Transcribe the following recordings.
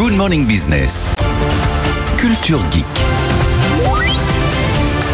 Good Morning Business. Culture Geek.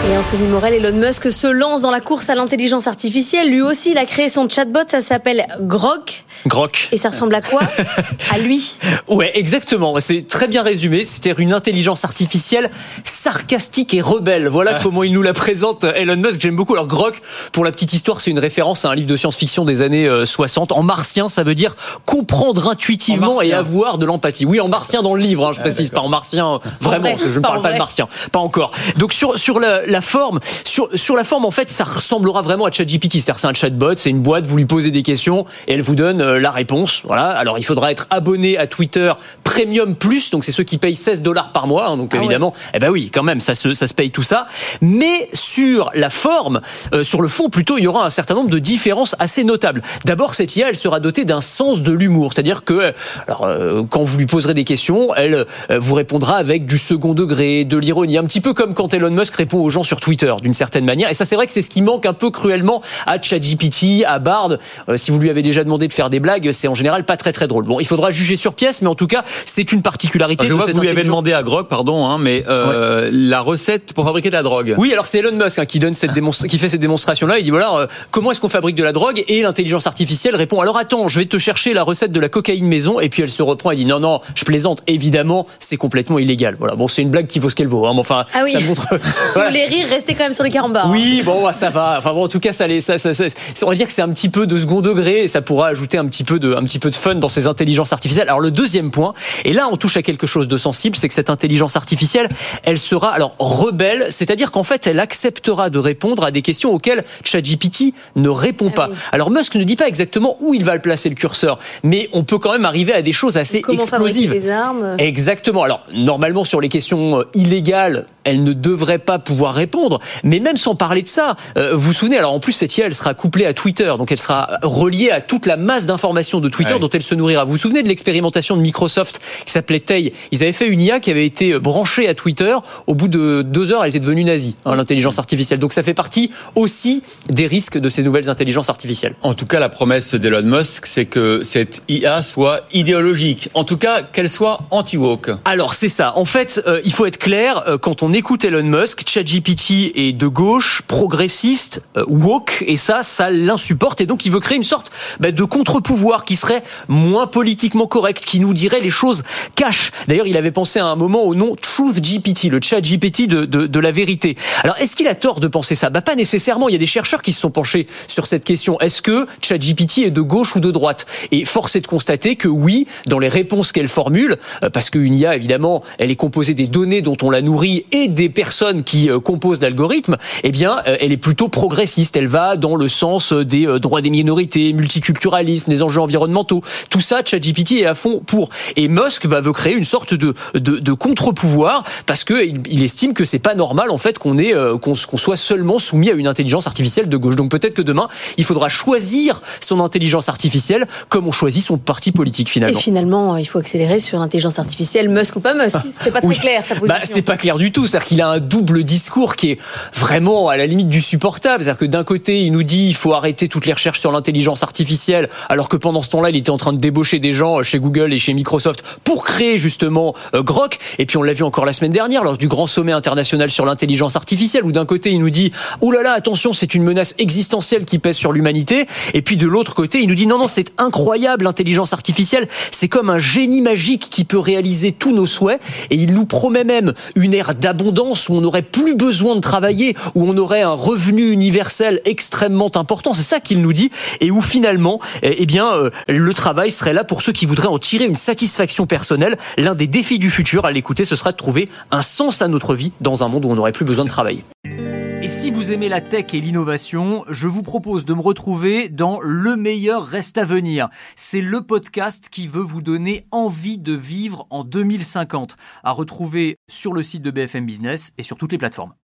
Et Anthony Morel, Elon Musk se lance dans la course à l'intelligence artificielle. Lui aussi, il a créé son chatbot, ça s'appelle Grok. Grok. Et ça ressemble à quoi À lui. Ouais, exactement. C'est très bien résumé. C'est-à-dire une intelligence artificielle sarcastique et rebelle. Voilà comment il nous la présente Elon Musk. J'aime beaucoup. Alors Grok, pour la petite histoire, c'est une référence à un livre de science-fiction des années 60. En martien, ça veut dire comprendre intuitivement et avoir de l'empathie. Oui, en martien dans le livre, hein, je précise, pas en martien vraiment, parce que je ne parle pas de martien. Pas encore. Donc sur, sur la, la forme, sur, sur la forme, en fait, ça ressemblera vraiment à ChatGPT. C'est-à-dire c'est un chatbot, c'est une boîte, vous lui posez des questions et elle vous donne la réponse. Voilà. Alors il faudra être abonné à Twitter Premium Plus, donc c'est ceux qui payent 16 dollars par mois. Hein, donc Ah évidemment, eh ben oui, quand même, ça se, ça se paye tout ça. Mais sur la forme, euh, sur le fond plutôt, il y aura un certain nombre de différences assez notables. D'abord, cette IA, elle sera dotée d'un sens de l'humour, c'est-à-dire que, alors, euh, quand vous lui poserez des questions, elle euh, vous répondra avec du second degré, de l'ironie, un petit peu comme quand Elon Musk répond aux gens sur Twitter, d'une certaine manière. Et ça, c'est vrai que c'est ce qui manque un peu cruellement à ChatGPT, à Bard. Euh, si vous lui avez déjà demandé de faire des blagues, c'est en général pas très très drôle. Bon, il faudra juger sur pièce, mais en tout cas, c'est une particularité. Je de vois que vous lui avez demandé à Grog, pardon, hein, mais euh, la recette pour fabriquer de la drogue. Oui, alors c'est Elon Musk hein, qui donne cette qui fait cette démonstration-là. Il dit voilà, euh, comment est-ce qu'on fabrique de la drogue? Et l'intelligence artificielle répond alors attends, je vais te chercher la recette de la cocaïne maison. Et puis elle se reprend et dit non non, je plaisante. Évidemment, c'est complètement illégal. Voilà, bon, c'est une blague qui vaut ce qu'elle vaut. hein, mais enfin, Ah oui. ça montre. Si vous voulez rire, restez quand même sur les carambars. Oui, bon, bah, ça va. Enfin bon, en tout cas, ça, les, ça, ça, ça- on va dire que c'est un petit peu de second degré et ça pourra ajouter un petit peu de, un petit peu de fun dans ces intelligences artificielles. Alors le deuxième point, et là on touche à quelque chose de sensible, c'est que cette intelligence artificielle, elle sera alors rebelle, c'est-à-dire qu'en fait, elle acceptera de répondre à des questions auxquelles ChatGPT ne répond Ah pas. oui. Alors Musk ne dit pas exactement où il va le placer le curseur, mais on peut quand même arriver à des choses assez Comment explosives. des armes? Exactement. Alors, normalement, sur les questions euh, illégales, elle ne devrait pas pouvoir répondre. Mais même sans parler de ça, euh, vous vous souvenez, alors en plus, cette IA, elle sera couplée à Twitter. Donc, elle sera reliée à toute la masse d'informations de Twitter Ouais. dont elle se nourrira. Vous vous souvenez de l'expérimentation de Microsoft qui s'appelait Tay? Ils avaient fait une IA qui avait été branchée à Twitter. Au bout de deux heures, elle était devenue nazie, hein, l'intelligence artificielle. Donc, ça fait partie aussi des risques de ces nouvelles intelligences artificielles. En tout cas, la promesse d'Elon Musk, c'est que cette IA soit idéologique. En tout cas, qu'elle soit anti-woke. Alors c'est ça. En fait, euh, il faut être clair. euh, quand on écoute Elon Musk, ChatGPT est de gauche, progressiste, euh, woke, et ça, ça l'insupporte. Et donc, il veut créer une sorte bah, de contre-pouvoir qui serait moins politiquement correct, qui nous dirait les choses cash. D'ailleurs, il avait pensé à un moment au nom Truth GPT, le ChatGPT de, de, de la vérité. Alors, est-ce qu'il a tort de penser ça? Bah pas nécessairement. Il y a des chercheurs qui se sont penchés sur cette question. Est-ce que ChatGPT est de gauche ou de droite? Et force est de constater que oui, dans les réponses qu'elle formule, euh, parce qu'une IA, évidemment, elle est composée des données dont on la nourrit et des personnes qui euh, composent l'algorithme, eh bien, euh, elle est plutôt progressiste. Elle va dans le sens euh, des droits des minorités, multiculturalisme, des enjeux environnementaux. Tout ça, ChatGPT est à fond pour. Et Musk bah, veut créer une sorte de, de, de contre-pouvoir parce que il, il estime que c'est pas normal en fait qu'on soit seulement soumis à une intelligence artificielle de gauche. Donc peut-être que demain, il faudra choisir son intelligence artificielle comme on choisit son parti politique Et finalement. finalement, il faut accélérer sur l'intelligence artificielle, Musk ou pas Musk. C'était pas très Oui. clair sa position. Bah, c'est pas clair du tout. C'est-à-dire qu'il a un double discours qui est vraiment à la limite du supportable. C'est-à-dire que d'un côté, il nous dit il faut arrêter toutes les recherches sur l'intelligence artificielle, alors que pendant ce temps-là, il était en train de débaucher des gens chez Google et chez Microsoft pour créer justement euh, Grok. Et puis on l'a vu encore la semaine dernière lors du grand sommet international sur l'intelligence artificielle, où d'un côté, il nous dit oh là là, attention, c'est une menace existentielle qui pèse sur l'humanité. Et puis de l'autre côté, il nous dit non, non, c'est incroyable l'intelligence artificielle. C'est comme un génie magique qui peut réaliser tous nos souhaits. Et il nous promet même une ère d'abondance où on n'aurait plus besoin de travailler, où on aurait un revenu universel extrêmement important. C'est ça qu'il nous dit. Et où finalement, eh eh bien, euh, le travail serait là pour ceux qui voudraient en tirer une satisfaction personnelle. L'un des défis du futur, à l'écouter, ce sera de trouver un sens à notre vie dans un monde où on n'aurait plus besoin de travailler. Et si vous aimez la tech et l'innovation, je vous propose de me retrouver dans Le meilleur reste à venir. C'est le podcast qui veut vous donner envie de vivre en 2050, à retrouver sur le site de BFM Business et sur toutes les plateformes.